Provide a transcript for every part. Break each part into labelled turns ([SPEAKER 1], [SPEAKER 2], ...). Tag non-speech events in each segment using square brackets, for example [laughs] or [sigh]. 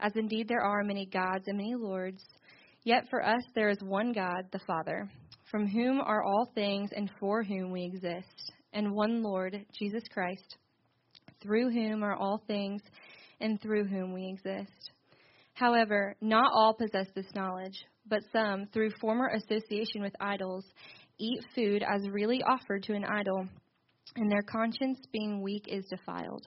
[SPEAKER 1] as indeed there are many gods and many lords, yet for us there is one God, the Father, from whom are all things and for whom we exist, and one Lord, Jesus Christ, through whom are all things and through whom we exist. However, not all possess this knowledge, but some, through former association with idols, eat food as really offered to an idol, and their conscience being weak is defiled.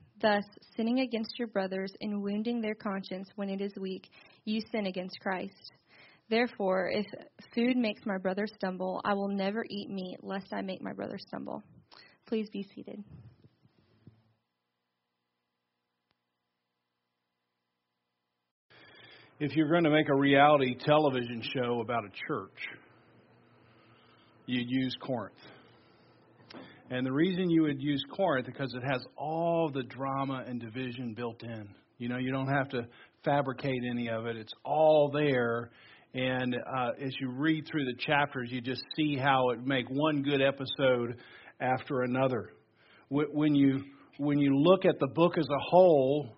[SPEAKER 1] Thus, sinning against your brothers and wounding their conscience when it is weak, you sin against Christ. Therefore, if food makes my brother stumble, I will never eat meat, lest I make my brother stumble. Please be seated.
[SPEAKER 2] If you're going to make a reality television show about a church, you'd use Corinth. And the reason you would use Corinth is because it has all the drama and division built in. You know, you don't have to fabricate any of it. It's all there. And uh, as you read through the chapters, you just see how it make one good episode after another. When you when you look at the book as a whole,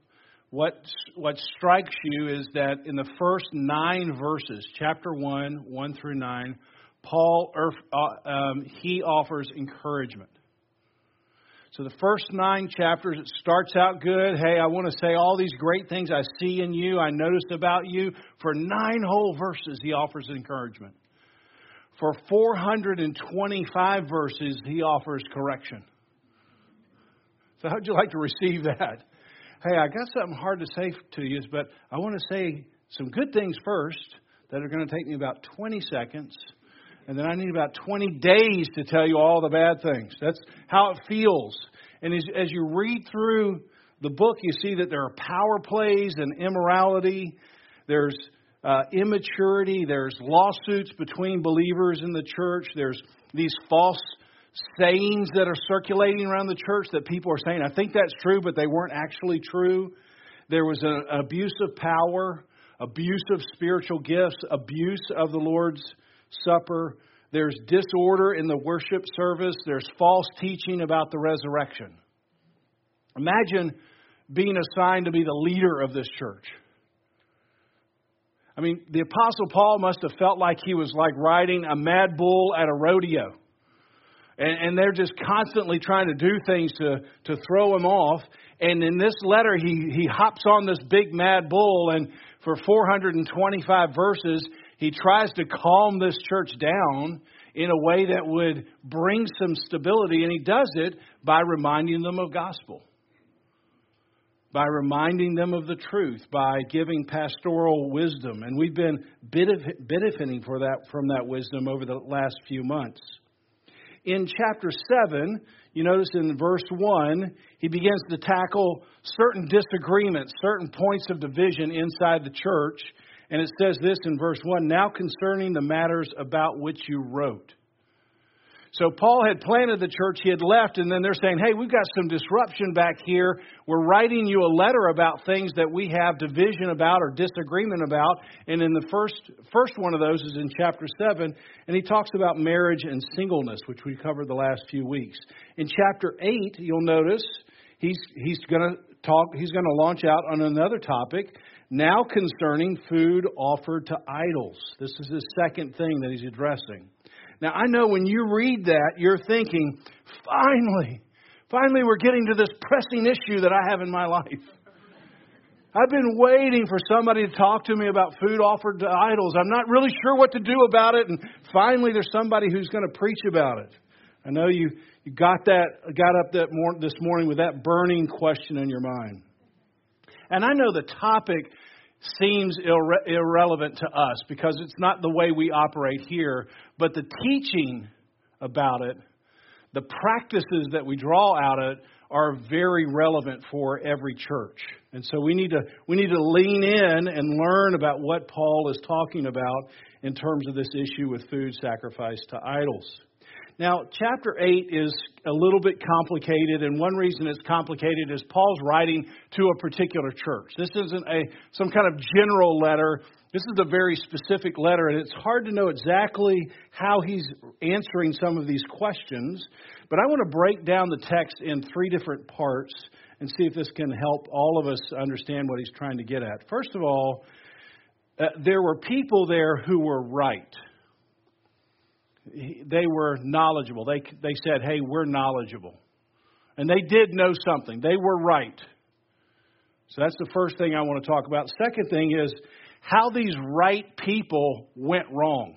[SPEAKER 2] what what strikes you is that in the first nine verses, chapter one, one through nine, Paul uh, um, he offers encouragement. So the first nine chapters, it starts out good. Hey, I want to say all these great things I see in you, I noticed about you. For nine whole verses, he offers encouragement. For 425 verses, he offers correction. So, how'd you like to receive that? Hey, I got something hard to say to you, but I want to say some good things first that are going to take me about 20 seconds and then I need about 20 days to tell you all the bad things. That's how it feels. And as, as you read through the book, you see that there are power plays and immorality. There's uh, immaturity. There's lawsuits between believers in the church. There's these false sayings that are circulating around the church that people are saying, I think that's true, but they weren't actually true. There was an abuse of power, abuse of spiritual gifts, abuse of the Lord's Supper. There's disorder in the worship service. There's false teaching about the resurrection. Imagine being assigned to be the leader of this church. I mean, the Apostle Paul must have felt like he was like riding a mad bull at a rodeo. And, and they're just constantly trying to do things to, to throw him off. And in this letter, he, he hops on this big mad bull, and for 425 verses, he tries to calm this church down in a way that would bring some stability, and he does it by reminding them of gospel, by reminding them of the truth, by giving pastoral wisdom. And we've been benefiting for that, from that wisdom over the last few months. In chapter 7, you notice in verse 1, he begins to tackle certain disagreements, certain points of division inside the church. And it says this in verse 1 Now concerning the matters about which you wrote. So Paul had planted the church, he had left, and then they're saying, Hey, we've got some disruption back here. We're writing you a letter about things that we have division about or disagreement about. And in the first first one of those is in chapter seven, and he talks about marriage and singleness, which we covered the last few weeks. In chapter eight, you'll notice he's he's gonna talk he's gonna launch out on another topic now, concerning food offered to idols. This is the second thing that he's addressing. Now, I know when you read that, you're thinking, finally, finally, we're getting to this pressing issue that I have in my life. I've been waiting for somebody to talk to me about food offered to idols. I'm not really sure what to do about it. And finally, there's somebody who's going to preach about it. I know you, you got that, got up that mor- this morning with that burning question in your mind. And I know the topic seems irre- irrelevant to us because it's not the way we operate here, but the teaching about it, the practices that we draw out of it, are very relevant for every church. And so we need to we need to lean in and learn about what Paul is talking about in terms of this issue with food sacrificed to idols. Now, chapter 8 is a little bit complicated, and one reason it's complicated is Paul's writing to a particular church. This isn't a some kind of general letter. This is a very specific letter, and it's hard to know exactly how he's answering some of these questions. But I want to break down the text in three different parts and see if this can help all of us understand what he's trying to get at. First of all, uh, there were people there who were right they were knowledgeable. They, they said, hey, we're knowledgeable. And they did know something. They were right. So that's the first thing I want to talk about. Second thing is how these right people went wrong.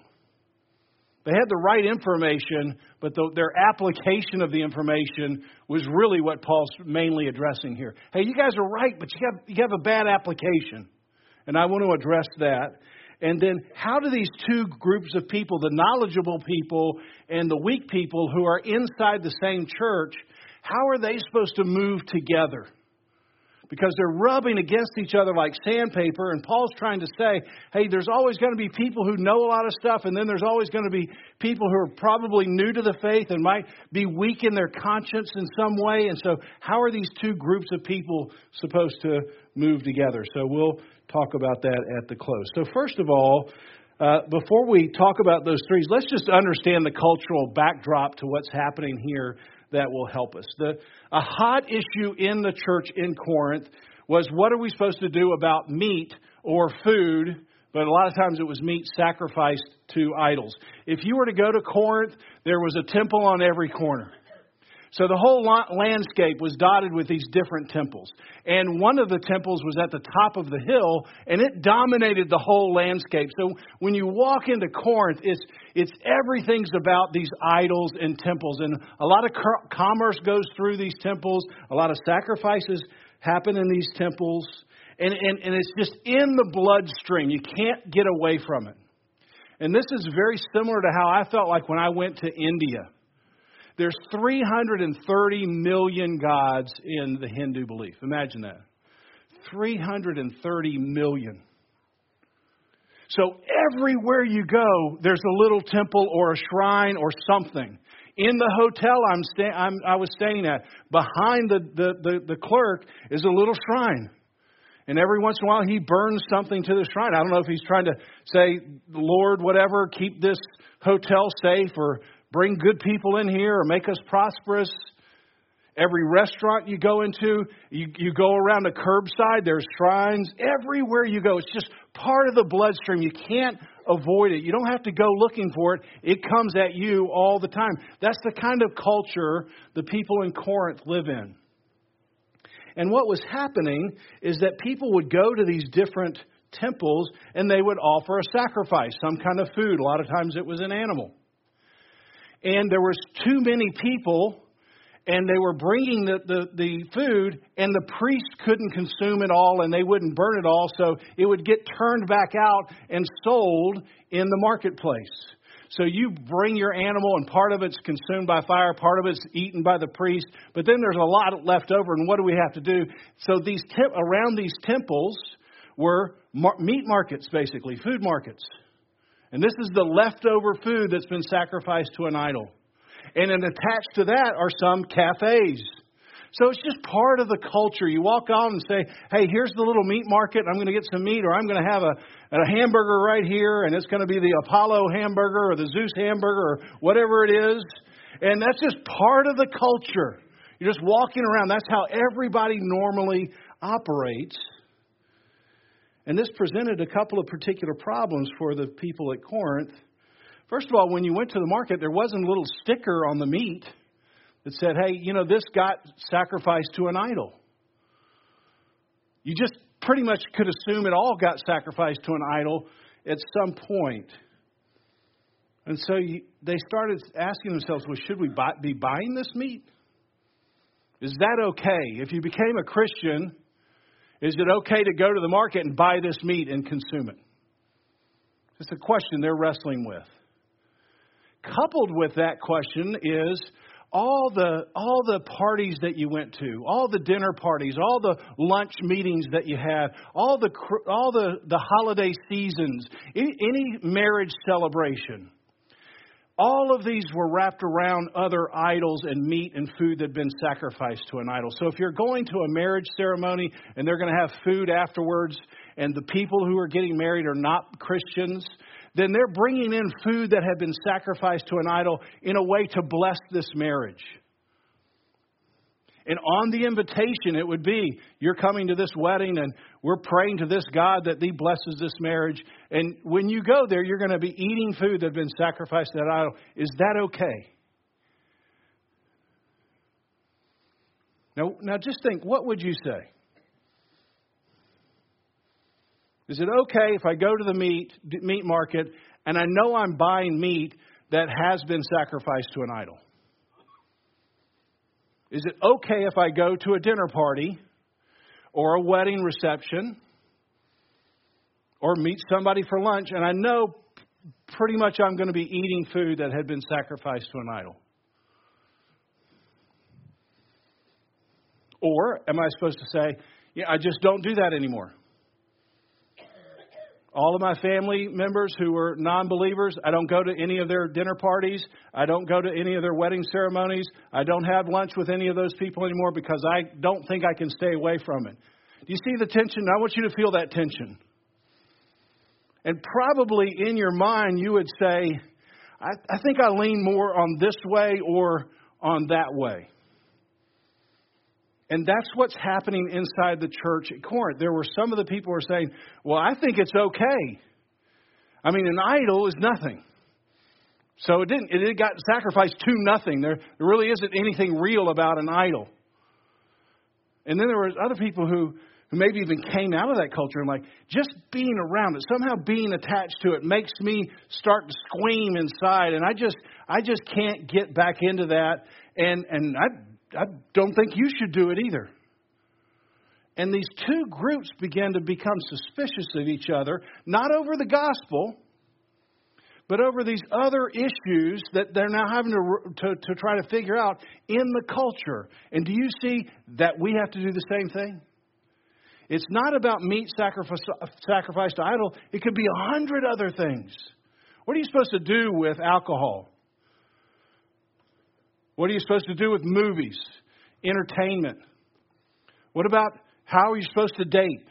[SPEAKER 2] They had the right information, but the, their application of the information was really what Paul's mainly addressing here. Hey, you guys are right, but you have, you have a bad application. And I want to address that. And then, how do these two groups of people, the knowledgeable people and the weak people who are inside the same church, how are they supposed to move together? Because they're rubbing against each other like sandpaper, and Paul's trying to say, hey, there's always going to be people who know a lot of stuff, and then there's always going to be people who are probably new to the faith and might be weak in their conscience in some way. And so, how are these two groups of people supposed to move together? So, we'll talk about that at the close. So, first of all, uh, before we talk about those threes, let's just understand the cultural backdrop to what's happening here that will help us. The, a hot issue in the church in Corinth was what are we supposed to do about meat or food? But a lot of times it was meat sacrificed to idols. If you were to go to Corinth, there was a temple on every corner. So the whole landscape was dotted with these different temples. And one of the temples was at the top of the hill, and it dominated the whole landscape. So when you walk into Corinth, it's, it's everything's about these idols and temples. And a lot of commerce goes through these temples, a lot of sacrifices happen in these temples. And, and, and it's just in the bloodstream. You can't get away from it. And this is very similar to how I felt like when I went to India. There's 330 million gods in the Hindu belief. Imagine that. 330 million. So everywhere you go, there's a little temple or a shrine or something. In the hotel I'm, sta- I'm i was staying at, behind the, the, the, the clerk is a little shrine. And every once in a while, he burns something to the shrine. I don't know if he's trying to say, Lord, whatever, keep this hotel safe, or bring good people in here or make us prosperous. Every restaurant you go into, you, you go around the curbside, there's shrines. Everywhere you go, it's just part of the bloodstream. You can't avoid it. You don't have to go looking for it, it comes at you all the time. That's the kind of culture the people in Corinth live in. And what was happening is that people would go to these different temples and they would offer a sacrifice, some kind of food. A lot of times it was an animal and there was too many people and they were bringing the, the, the food, and the priest couldn't consume it all, and they wouldn't burn it all, so it would get turned back out and sold in the marketplace. So you bring your animal, and part of it's consumed by fire, part of it's eaten by the priest, but then there's a lot left over, and what do we have to do? So these te- around these temples were mar- meat markets, basically, food markets. And this is the leftover food that's been sacrificed to an idol. And then attached to that are some cafes. So it's just part of the culture. You walk on and say, hey, here's the little meat market. I'm going to get some meat, or I'm going to have a, a hamburger right here, and it's going to be the Apollo hamburger or the Zeus hamburger or whatever it is. And that's just part of the culture. You're just walking around. That's how everybody normally operates. And this presented a couple of particular problems for the people at Corinth. First of all, when you went to the market, there wasn't a little sticker on the meat that said, hey, you know, this got sacrificed to an idol. You just pretty much could assume it all got sacrificed to an idol at some point. And so you, they started asking themselves, well, should we buy, be buying this meat? Is that okay? If you became a Christian, is it okay to go to the market and buy this meat and consume it? It's a question they're wrestling with. Coupled with that question is all the all the parties that you went to, all the dinner parties, all the lunch meetings that you had, all the all the the holiday seasons, any, any marriage celebration. All of these were wrapped around other idols and meat and food that had been sacrificed to an idol. So if you're going to a marriage ceremony and they're going to have food afterwards, and the people who are getting married are not Christians, then they're bringing in food that had been sacrificed to an idol in a way to bless this marriage. And on the invitation, it would be, You're coming to this wedding, and we're praying to this God that He blesses this marriage. And when you go there, you're going to be eating food that has been sacrificed to that idol. Is that okay? Now, now just think, what would you say? Is it okay if I go to the meat meat market and I know I'm buying meat that has been sacrificed to an idol? Is it okay if I go to a dinner party or a wedding reception or meet somebody for lunch and I know pretty much I'm going to be eating food that had been sacrificed to an idol? Or am I supposed to say, yeah, I just don't do that anymore? All of my family members who are non believers, I don't go to any of their dinner parties. I don't go to any of their wedding ceremonies. I don't have lunch with any of those people anymore because I don't think I can stay away from it. Do you see the tension? I want you to feel that tension. And probably in your mind, you would say, I, I think I lean more on this way or on that way. And that's what's happening inside the church at Corinth. There were some of the people who were saying, Well, I think it's okay. I mean, an idol is nothing. So it didn't it got sacrificed to nothing. There, there really isn't anything real about an idol. And then there were other people who, who maybe even came out of that culture and like just being around it, somehow being attached to it makes me start to scream inside and I just I just can't get back into that and and I I don't think you should do it either. And these two groups began to become suspicious of each other, not over the gospel, but over these other issues that they're now having to, to, to try to figure out in the culture. And do you see that we have to do the same thing? It's not about meat sacrifice, sacrificed to idol, it could be a hundred other things. What are you supposed to do with alcohol? What are you supposed to do with movies, entertainment? What about how are you supposed to date?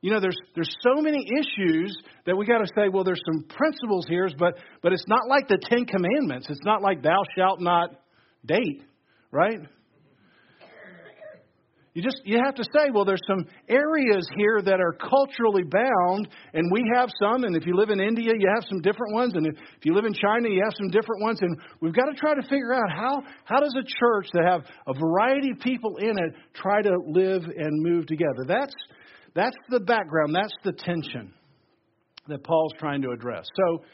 [SPEAKER 2] You know, there's there's so many issues that we got to say. Well, there's some principles here, but but it's not like the Ten Commandments. It's not like thou shalt not date, right? You just you have to say, well, there's some areas here that are culturally bound, and we have some. And if you live in India, you have some different ones, and if, you live in China, you have some different ones. And we've got to try to figure out how how does a church that have a variety of people in it try to live and move together. That's that's the background. That's the tension that Paul's trying to address. So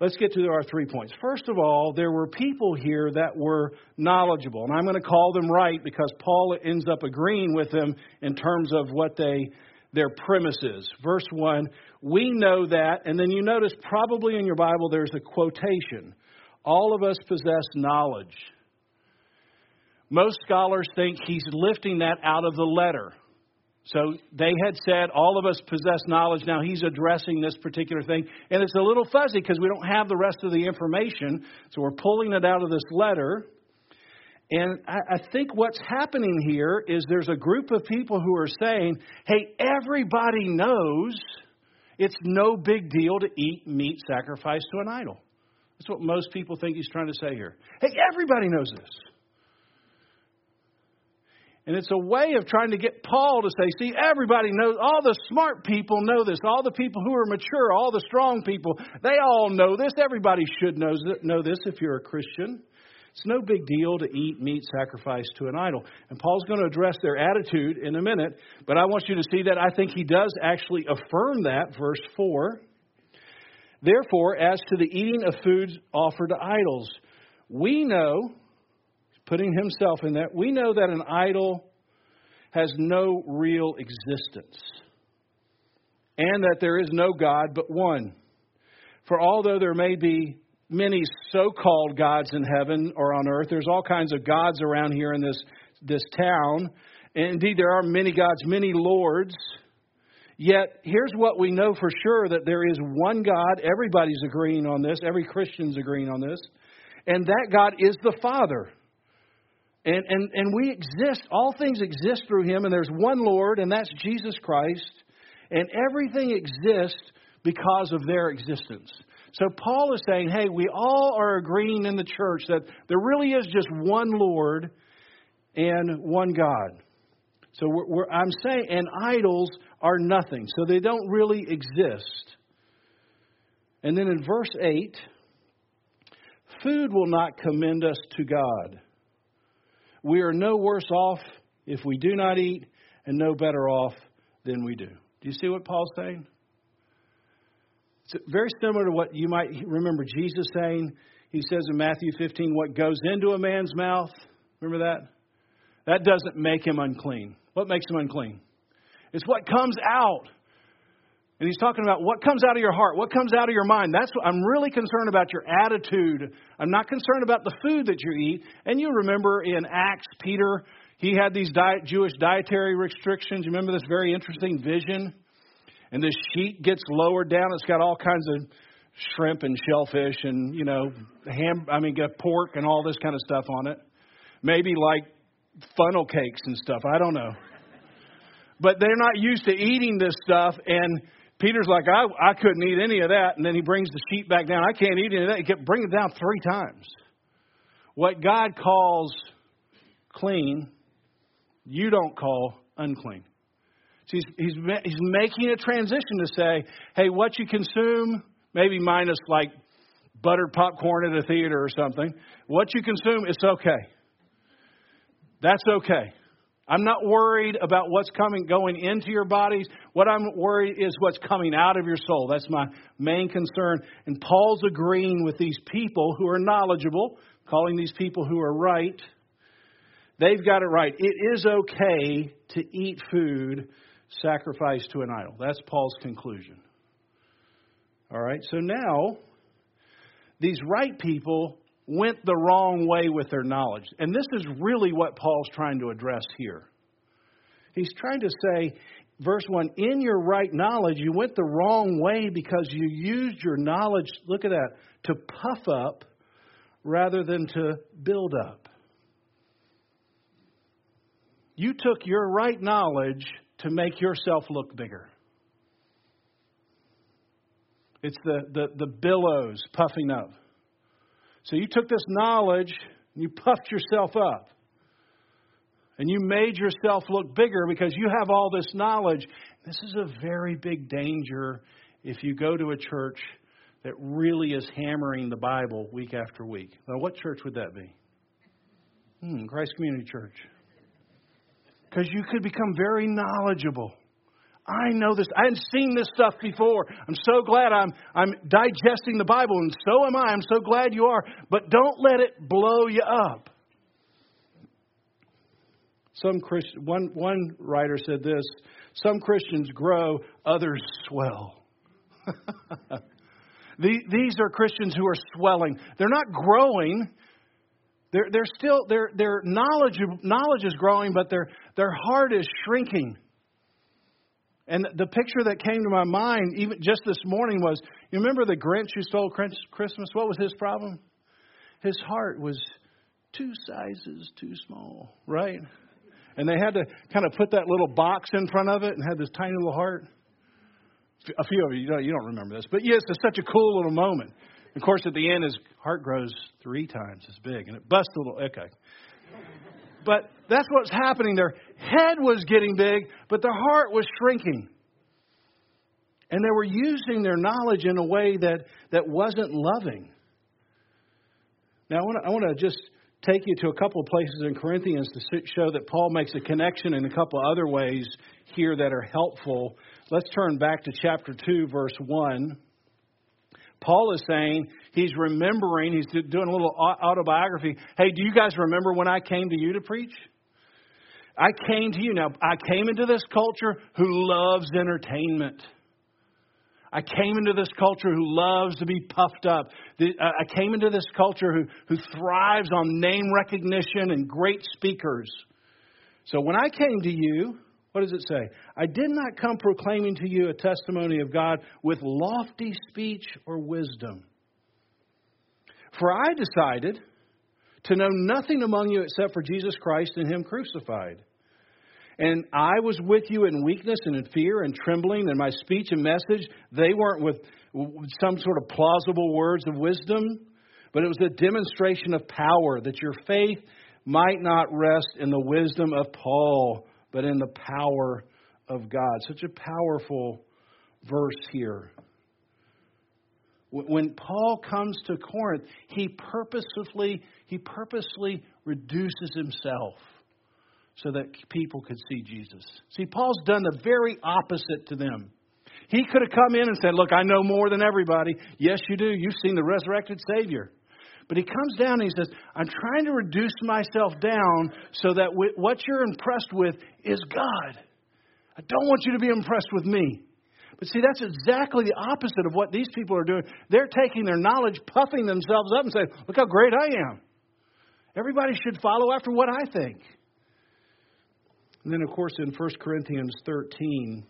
[SPEAKER 2] Let's get to our three points. First of all, there were people here that were knowledgeable, and I'm going to call them right because Paul ends up agreeing with them in terms of what they their premise is. Verse 1, we know that, and then you notice probably in your Bible there's a quotation. All of us possess knowledge. Most scholars think he's lifting that out of the letter. So they had said, all of us possess knowledge. Now he's addressing this particular thing. And it's a little fuzzy because we don't have the rest of the information. So we're pulling it out of this letter. And I, think what's happening here is there's a group of people who are saying, hey, everybody knows it's no big deal to eat meat sacrificed to an idol. That's what most people think he's trying to say here. Hey, everybody knows this. And it's a way of trying to get Paul to say, see, everybody knows, all the smart people know this, all the people who are mature, all the strong people, they all know this. Everybody should know, this if you're a Christian. It's no big deal to eat meat sacrificed to an idol. And Paul's going to address their attitude in a minute, but I want you to see that I think he does actually affirm that, verse 4. Therefore, as to the eating of foods offered to idols, we know, putting himself in that, we know that an idol has no real existence, and that there is no God but one. For although there may be many so called gods in heaven or on earth, there's all kinds of gods around here in this, this town. And indeed, there are many gods, many lords. Yet, here's what we know for sure that there is one God. Everybody's agreeing on this, every Christian's agreeing on this. And that God is the Father. And, and, and we exist, all things exist through Him, and there's one Lord, and that's Jesus Christ. And everything exists because of their existence. So Paul is saying, hey, we all are agreeing in the church that there really is just one Lord and one God. So we're, we're, I'm saying, and idols are nothing. So they don't really exist. And then in verse 8, food will not commend us to God. We are no worse off if we do not eat, and no better off than we do. Do you see what Paul's saying? It's very similar to what you might remember Jesus saying. He says in Matthew 15, What goes into a man's mouth, remember that? That doesn't make him unclean. What makes him unclean? It's what comes out. And he's talking about what comes out of your heart, what comes out of your mind. That's what I'm really concerned about your attitude. I'm not concerned about the food that you eat. And you remember in Acts, Peter, he had these diet, Jewish dietary restrictions. You remember this very interesting vision? And this sheet gets lowered down. It's got all kinds of shrimp and shellfish and, you know, ham, I mean, got pork and all this kind of stuff on it. Maybe like funnel cakes and stuff. I don't know. But they're not used to eating this stuff. And Peter's like, I, I couldn't eat any of that. And then he brings the sheet back down. I can't eat any of that. He kept bringing it down three times. What God calls clean, you don't call unclean. He's, he's, he's making a transition to say, hey, what you consume, maybe minus like buttered popcorn at a theater or something, what you consume, it's okay. That's okay. I'm not worried about what's coming going into your bodies. What I'm worried is what's coming out of your soul. That's my main concern. And Paul's agreeing with these people who are knowledgeable, calling these people who are right. They've got it right. It is okay to eat food sacrificed to an idol. That's Paul's conclusion. All right, so now these right people went the wrong way with their knowledge. And this is really what Paul's trying to address here. He's trying to say, verse 1 in your right knowledge, you went the wrong way because you used your knowledge, look at that, to puff up rather than to build up. You took your right knowledge to make yourself look bigger. It's the, the, the billows puffing up. So you took this knowledge and you puffed yourself up. And you made yourself look bigger because you have all this knowledge. This is a very big danger if you go to a church that really is hammering the Bible week after week. Now, what church would that be? Hmm, Christ Community Church. Because you could become very knowledgeable. I know this. I hadn't seen this stuff before. I'm so glad I'm I'm digesting the Bible, and so am I. I'm so glad you are. But don't let it blow you up. Some Christian, one one writer said this: Some Christians grow, others swell. [laughs] These are Christians who are swelling. They're not growing. They're, they're still their their knowledge knowledge is growing, but their their heart is shrinking. And the picture that came to my mind, even just this morning, was you remember the Grinch who stole Christmas? What was his problem? His heart was two sizes too small, right? And they had to kind of put that little box in front of it and had this tiny little heart. A few of you, you don't, remember this, but yes, it's such a cool little moment. Of course, at the end, his heart grows three times as big, and it busts a little. Okay, but that's what's happening. Their head was getting big, but their heart was shrinking. And they were using their knowledge in a way that, that wasn't loving. Now, I want, to, I want to just take you to a couple of places in Corinthians to show that Paul makes a connection in a couple other ways here that are helpful. Let's turn back to chapter 2, verse 1. Paul is saying he's remembering, he's doing a little autobiography. Hey, do you guys remember when I came to you to preach? I came to you. Now, I came into this culture who loves entertainment. I came into this culture who loves to be puffed up. Uh, I came into this culture who, who thrives on name recognition and great speakers. So when I came to you, what does it say? I did not come proclaiming to you a testimony of God with lofty speech or wisdom. For I decided to know nothing among you except for Jesus Christ and Him crucified. And I was with you in weakness and in fear and trembling, and my speech and message, they weren't with some sort of plausible words of wisdom, but it was a demonstration of power that your faith might not rest in the wisdom of Paul, but in the power of God. Such a powerful verse here. When Paul comes to Corinth, he purposefully, he purposely reduces himself so that people could see Jesus. See, Paul's done the very opposite to them. He could have come in and said, Look, I know more than everybody. Yes, you do. You've seen the resurrected Savior. But he comes down and he says, I'm trying to reduce myself down so that what you're impressed with is God. I don't want you to be impressed with me. But see, that's exactly the opposite of what these people are doing. They're taking their knowledge, puffing themselves up, and saying, Look how great I am. Everybody should follow after what I think. And then, of course, in 1 Corinthians 13,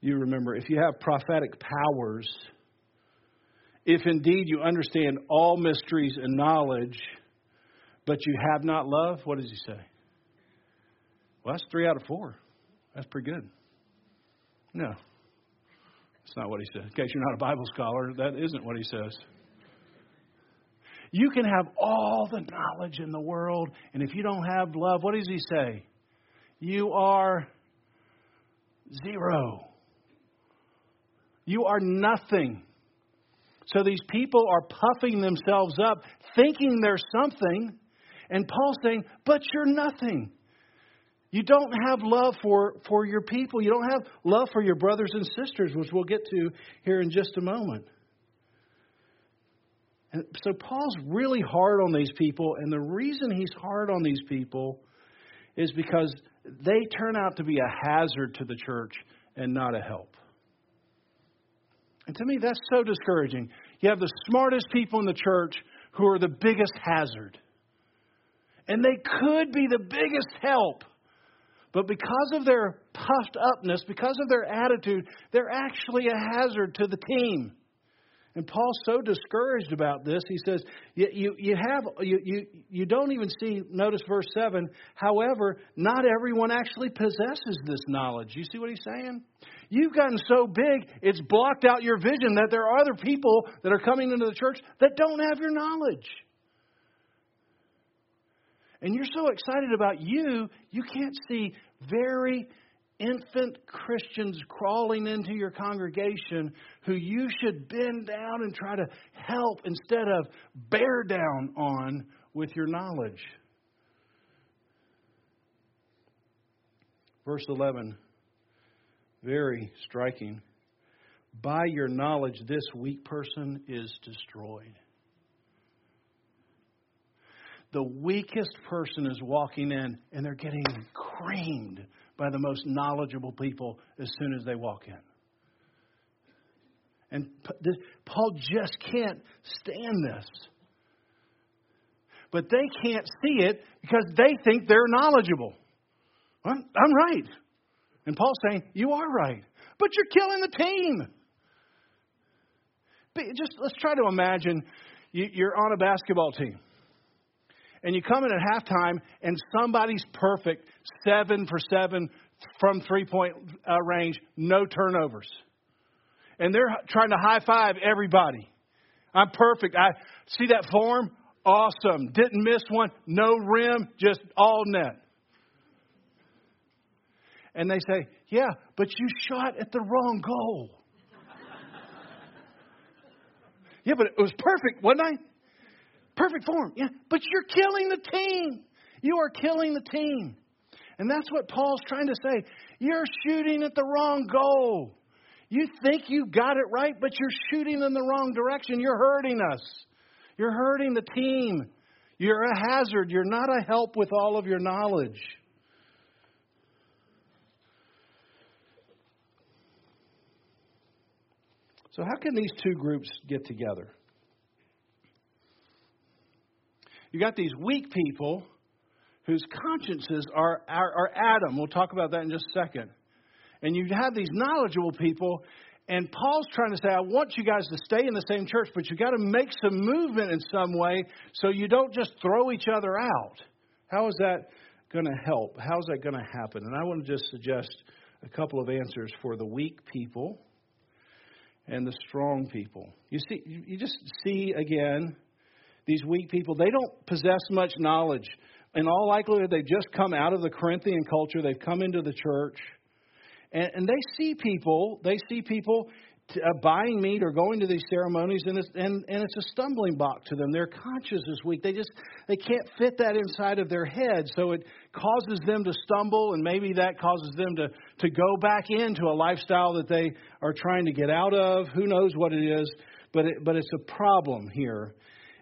[SPEAKER 2] you remember if you have prophetic powers, if indeed you understand all mysteries and knowledge, but you have not love, what does he say? Well, that's three out of four. That's pretty good. No, that's not what he says. In case you're not a Bible scholar, that isn't what he says. You can have all the knowledge in the world, and if you don't have love, what does he say? You are zero. You are nothing. So these people are puffing themselves up, thinking they're something, and Paul's saying, But you're nothing. You don't have love for, for your people. You don't have love for your brothers and sisters, which we'll get to here in just a moment. And so Paul's really hard on these people, and the reason he's hard on these people is because they turn out to be a hazard to the church and not a help. And to me, that's so discouraging. You have the smartest people in the church who are the biggest hazard. And they could be the biggest help. But because of their puffed upness, because of their attitude, they're actually a hazard to the team. And Paul's so discouraged about this, he says, you, you, you, have, you, you, you don't even see, notice verse 7, however, not everyone actually possesses this knowledge. You see what he's saying? You've gotten so big, it's blocked out your vision that there are other people that are coming into the church that don't have your knowledge. And you're so excited about you, you can't see very infant Christians crawling into your congregation who you should bend down and try to help instead of bear down on with your knowledge. Verse 11, very striking. By your knowledge, this weak person is destroyed. The weakest person is walking in and they're getting creamed by the most knowledgeable people as soon as they walk in. And Paul just can't stand this. But they can't see it because they think they're knowledgeable. I'm, I'm right. And Paul's saying, You are right. But you're killing the team. Just let's try to imagine you're on a basketball team and you come in at halftime and somebody's perfect, seven for seven from three point uh, range, no turnovers. And they're trying to high five everybody. I'm perfect. I see that form? Awesome. Didn't miss one. No rim, just all net. And they say, Yeah, but you shot at the wrong goal. [laughs] yeah, but it was perfect, wasn't I? Perfect form. Yeah, but you're killing the team. You are killing the team. And that's what Paul's trying to say. You're shooting at the wrong goal. You think you got it right, but you're shooting in the wrong direction. You're hurting us. You're hurting the team. You're a hazard. You're not a help with all of your knowledge. So, how can these two groups get together? You got these weak people whose consciences are, are, are Adam. We'll talk about that in just a second. And you have these knowledgeable people, and Paul's trying to say, I want you guys to stay in the same church, but you've got to make some movement in some way so you don't just throw each other out. How is that going to help? How is that going to happen? And I want to just suggest a couple of answers for the weak people and the strong people. You see, you just see again these weak people. They don't possess much knowledge. In all likelihood, they've just come out of the Corinthian culture. They've come into the church. And, and they see people, they see people to, uh, buying meat or going to these ceremonies, and it's, and, and it's a stumbling block to them. Their conscience is weak. They just they can't fit that inside of their head, so it causes them to stumble, and maybe that causes them to to go back into a lifestyle that they are trying to get out of. Who knows what it is, but it, but it's a problem here.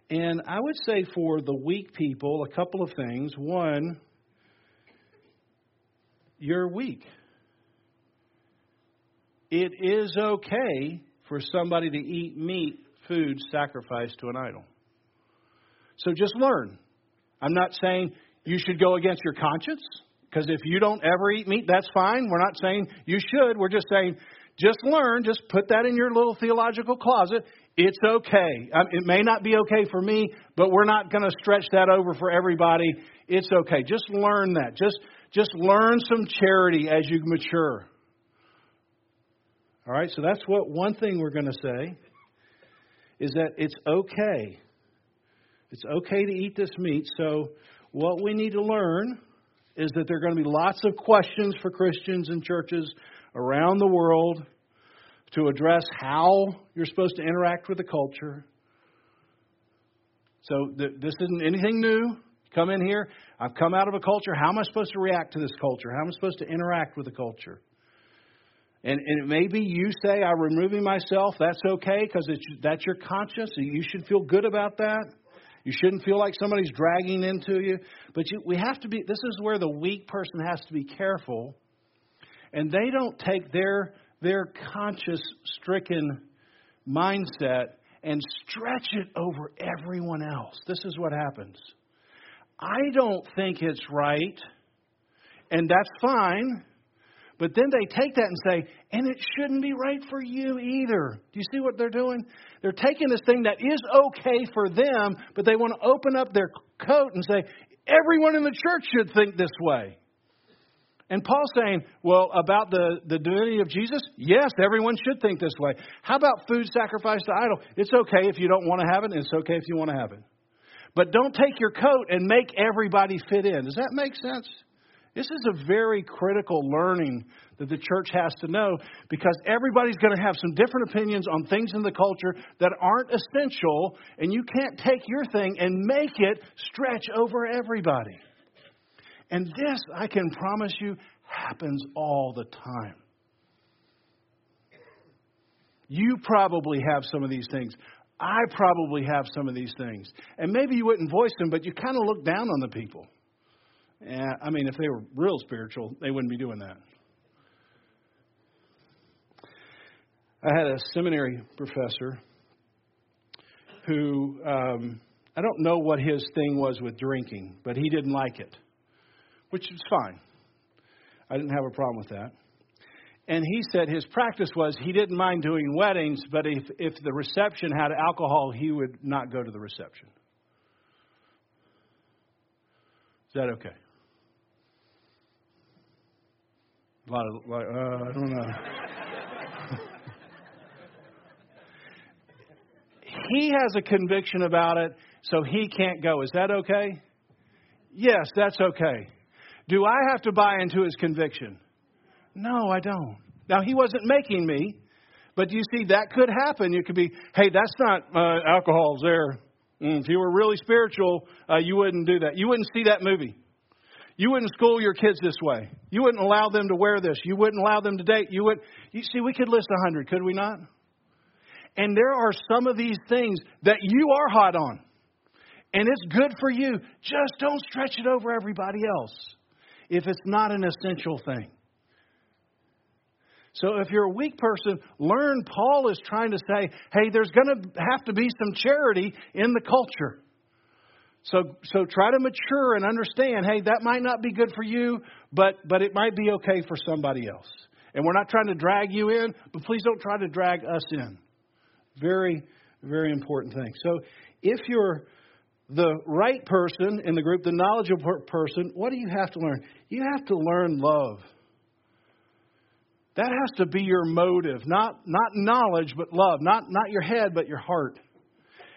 [SPEAKER 2] And I would say for the weak people, a couple of things. One, you're weak it is okay for somebody to eat meat, food sacrificed to an idol. So just learn. I'm not saying you should go against your conscience, because if you don't ever eat meat, that's fine. We're not saying you should. We're just saying just learn, just put that in your little theological closet. It's okay. Um, it may not be okay for me, but we're not going to stretch that over for everybody. It's okay. Just learn that. Just just learn some charity as you mature. All right, so that's what one thing we're going to say is that it's okay. It's okay to eat this meat. So, what we need to learn is that there are going to be lots of questions for Christians and churches around the world to address how you're supposed to interact with the culture. So, th- this isn't anything new. Come in here. I've come out of a culture. How am I supposed to react to this culture? How am I supposed to interact with the culture? And, and maybe you say, I'm removing myself. That's okay because that's your conscience. You should feel good about that. You shouldn't feel like somebody's dragging into you. But you, we have to be, this is where the weak person has to be careful. And they don't take their, their conscious stricken mindset and stretch it over everyone else. This is what happens. I don't think it's right, and that's fine. But then they take that and say, and it shouldn't be right for you either. Do you see what they're doing? They're taking this thing that is okay for them, but they want to open up their coat and say, everyone in the church should think this way. And Paul's saying, well, about the, the divinity of Jesus, yes, everyone should think this way. How about food sacrificed to idol? It's okay if you don't want to have it, and it's okay if you want to have it. But don't take your coat and make everybody fit in. Does that make sense? This is a very critical learning that the church has to know because everybody's going to have some different opinions on things in the culture that aren't essential, and you can't take your thing and make it stretch over everybody. And this, I can promise you, happens all the time. You probably have some of these things. I probably have some of these things. And maybe you wouldn't voice them, but you kind of look down on the people. Yeah, I mean, if they were real spiritual, they wouldn't be doing that. I had a seminary professor who, um, I don't know what his thing was with drinking, but he didn't like it, which is fine. I didn't have a problem with that. And he said his practice was he didn't mind doing weddings, but if, if the reception had alcohol, he would not go to the reception. Is that okay? A lot of, like, uh, I don't know. [laughs] he has a conviction about it, so he can't go. Is that okay? Yes, that's okay. Do I have to buy into his conviction? No, I don't. Now, he wasn't making me, but you see, that could happen. You could be, hey, that's not uh, alcohol's there. Mm, if you were really spiritual, uh, you wouldn't do that. You wouldn't see that movie. You wouldn't school your kids this way. You wouldn't allow them to wear this. You wouldn't allow them to date. You would. You see, we could list a hundred, could we not? And there are some of these things that you are hot on, and it's good for you. Just don't stretch it over everybody else if it's not an essential thing. So if you're a weak person, learn Paul is trying to say, hey, there's going to have to be some charity in the culture. So so try to mature and understand, hey, that might not be good for you, but but it might be okay for somebody else. And we're not trying to drag you in, but please don't try to drag us in. Very very important thing. So if you're the right person in the group, the knowledgeable person, what do you have to learn? You have to learn love. That has to be your motive, not, not knowledge, but love. Not, not your head, but your heart.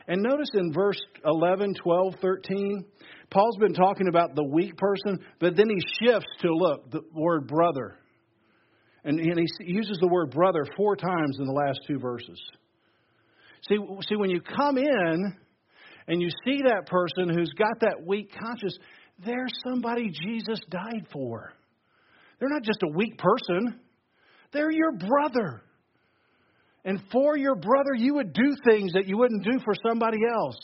[SPEAKER 2] And notice in verse 11, 12, 13, Paul's been talking about the weak person, but then he shifts to look, the word brother. And, and he uses the word brother four times in the last two verses. See, see, when you come in and you see that person who's got that weak conscience, they're somebody Jesus died for. They're not just a weak person. They're your brother. And for your brother, you would do things that you wouldn't do for somebody else.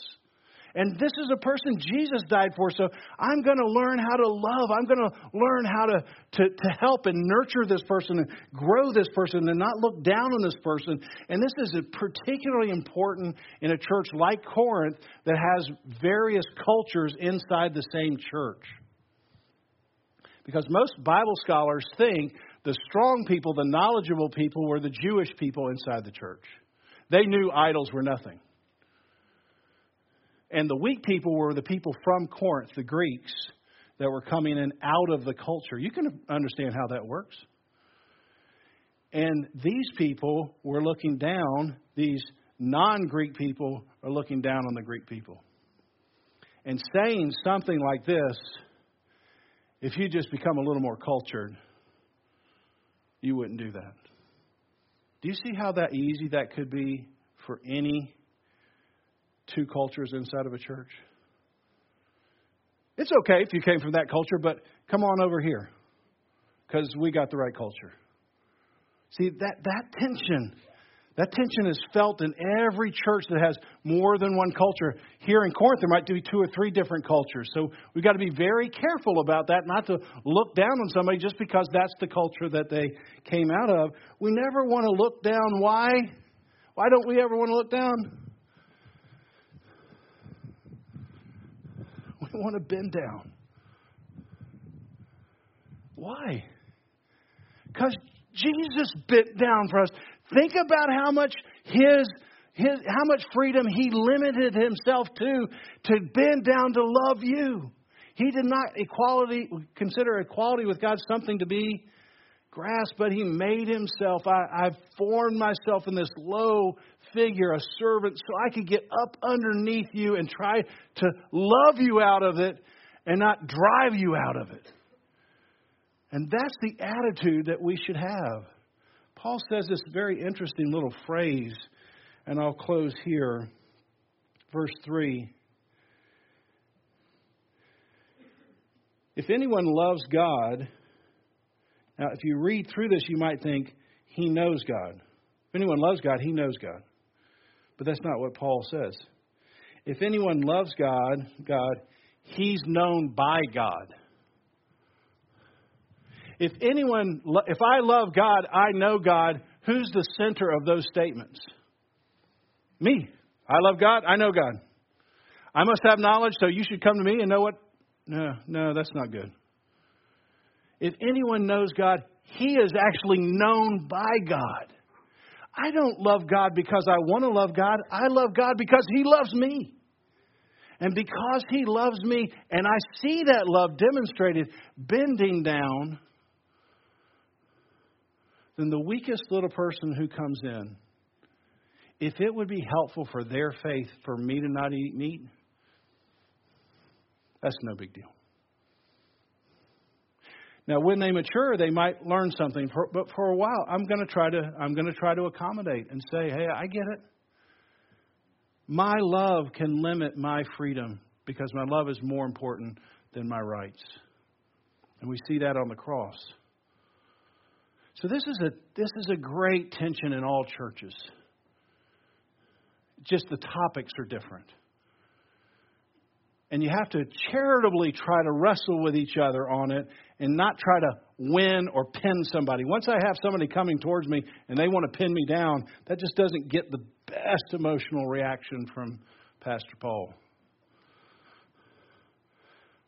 [SPEAKER 2] And this is a person Jesus died for. So I'm going to learn how to love. I'm going to learn how to, to, to help and nurture this person and grow this person and not look down on this person. And this is particularly important in a church like Corinth that has various cultures inside the same church. Because most Bible scholars think the strong people, the knowledgeable people, were the Jewish people inside the church. They knew idols were nothing. And the weak people were the people from Corinth, the Greeks, that were coming in out of the culture. You can understand how that works. And these people were looking down, these non Greek people are looking down on the Greek people. And saying something like this, if you just become a little more cultured, you wouldn't do that. Do you see how that easy that could be for any two cultures inside of a church? It's okay if you came from that culture, but come on over here because we got the right culture. See, that, that tension that tension is felt in every church that has more than one culture. Here in Corinth, there might be two or three different cultures. So we've got to be very careful about that, not to look down on somebody just because that's the culture that they came out of. We never want to look down. Why? Why don't we ever want to look down? We want to bend down. Why? Because Jesus bent down for us. Think about how much his his, how much freedom he limited himself to to bend down to love you. He did not equality consider equality with God something to be grasped, but he made himself. I, I've formed myself in this low figure, a servant, so I could get up underneath you and try to love you out of it and not drive you out of it. And that's the attitude that we should have. Paul says this very interesting little phrase, and I'll close here. Verse 3. If anyone loves God, now if you read through this, you might think he knows God. If anyone loves God, he knows God. But that's not what Paul says. If anyone loves God, God, he's known by God. If anyone, if I love God, I know God, who's the center of those statements? Me. I love God, I know God. I must have knowledge, so you should come to me and know what. No, no, that's not good. If anyone knows God, he is actually known by God. I don't love God because I want to love God. I love God because He loves me. And because He loves me, and I see that love demonstrated bending down then the weakest little person who comes in, if it would be helpful for their faith for me to not eat meat, that's no big deal. Now, when they mature, they might learn something, but for a while, I'm going to try to I'm going to try to accommodate and say, "Hey, I get it. my love can limit my freedom because my love is more important than my rights. And we see that on the cross. So this is a this is a great tension in all churches. Just the topics are different. And you have to charitably try to wrestle with each other on it and not try to win or pin somebody. Once I have somebody coming towards me and they want to pin me down, that just doesn't get the best emotional reaction from Pastor Paul.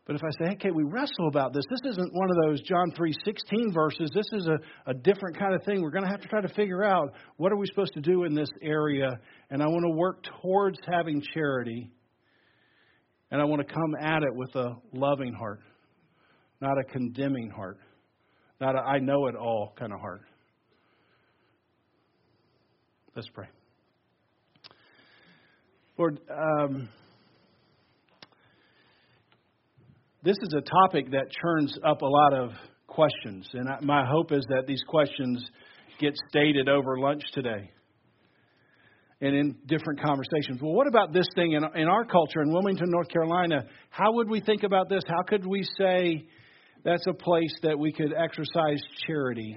[SPEAKER 2] But if I say, hey, can we wrestle about this? This isn't one of those John 3.16 verses. This is a, a different kind of thing. We're going to have to try to figure out what are we supposed to do in this area. And I want to work towards having charity. And I want to come at it with a loving heart, not a condemning heart, not a I know it all kind of heart. Let's pray. Lord, um, this is a topic that churns up a lot of questions, and I, my hope is that these questions get stated over lunch today and in different conversations. Well, what about this thing in, in our culture in Wilmington, North Carolina? How would we think about this? How could we say that's a place that we could exercise charity?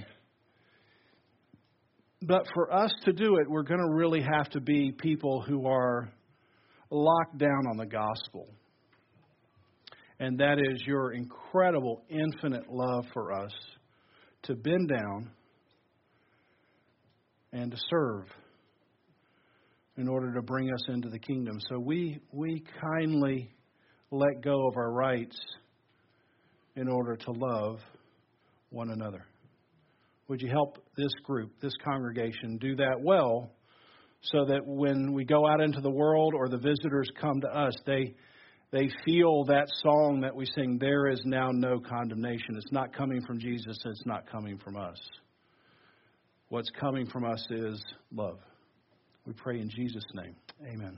[SPEAKER 2] But for us to do it, we're going to really have to be people who are locked down on the gospel and that is your incredible, infinite love for us to bend down and to serve in order to bring us into the kingdom. So we, we kindly let go of our rights in order to love one another. Would you help this group, this congregation, do that well so that when we go out into the world or the visitors come to us, they they feel that song that we sing, There is now no condemnation. It's not coming from Jesus, it's not coming from us. What's coming from us is love. We pray in Jesus' name. Amen.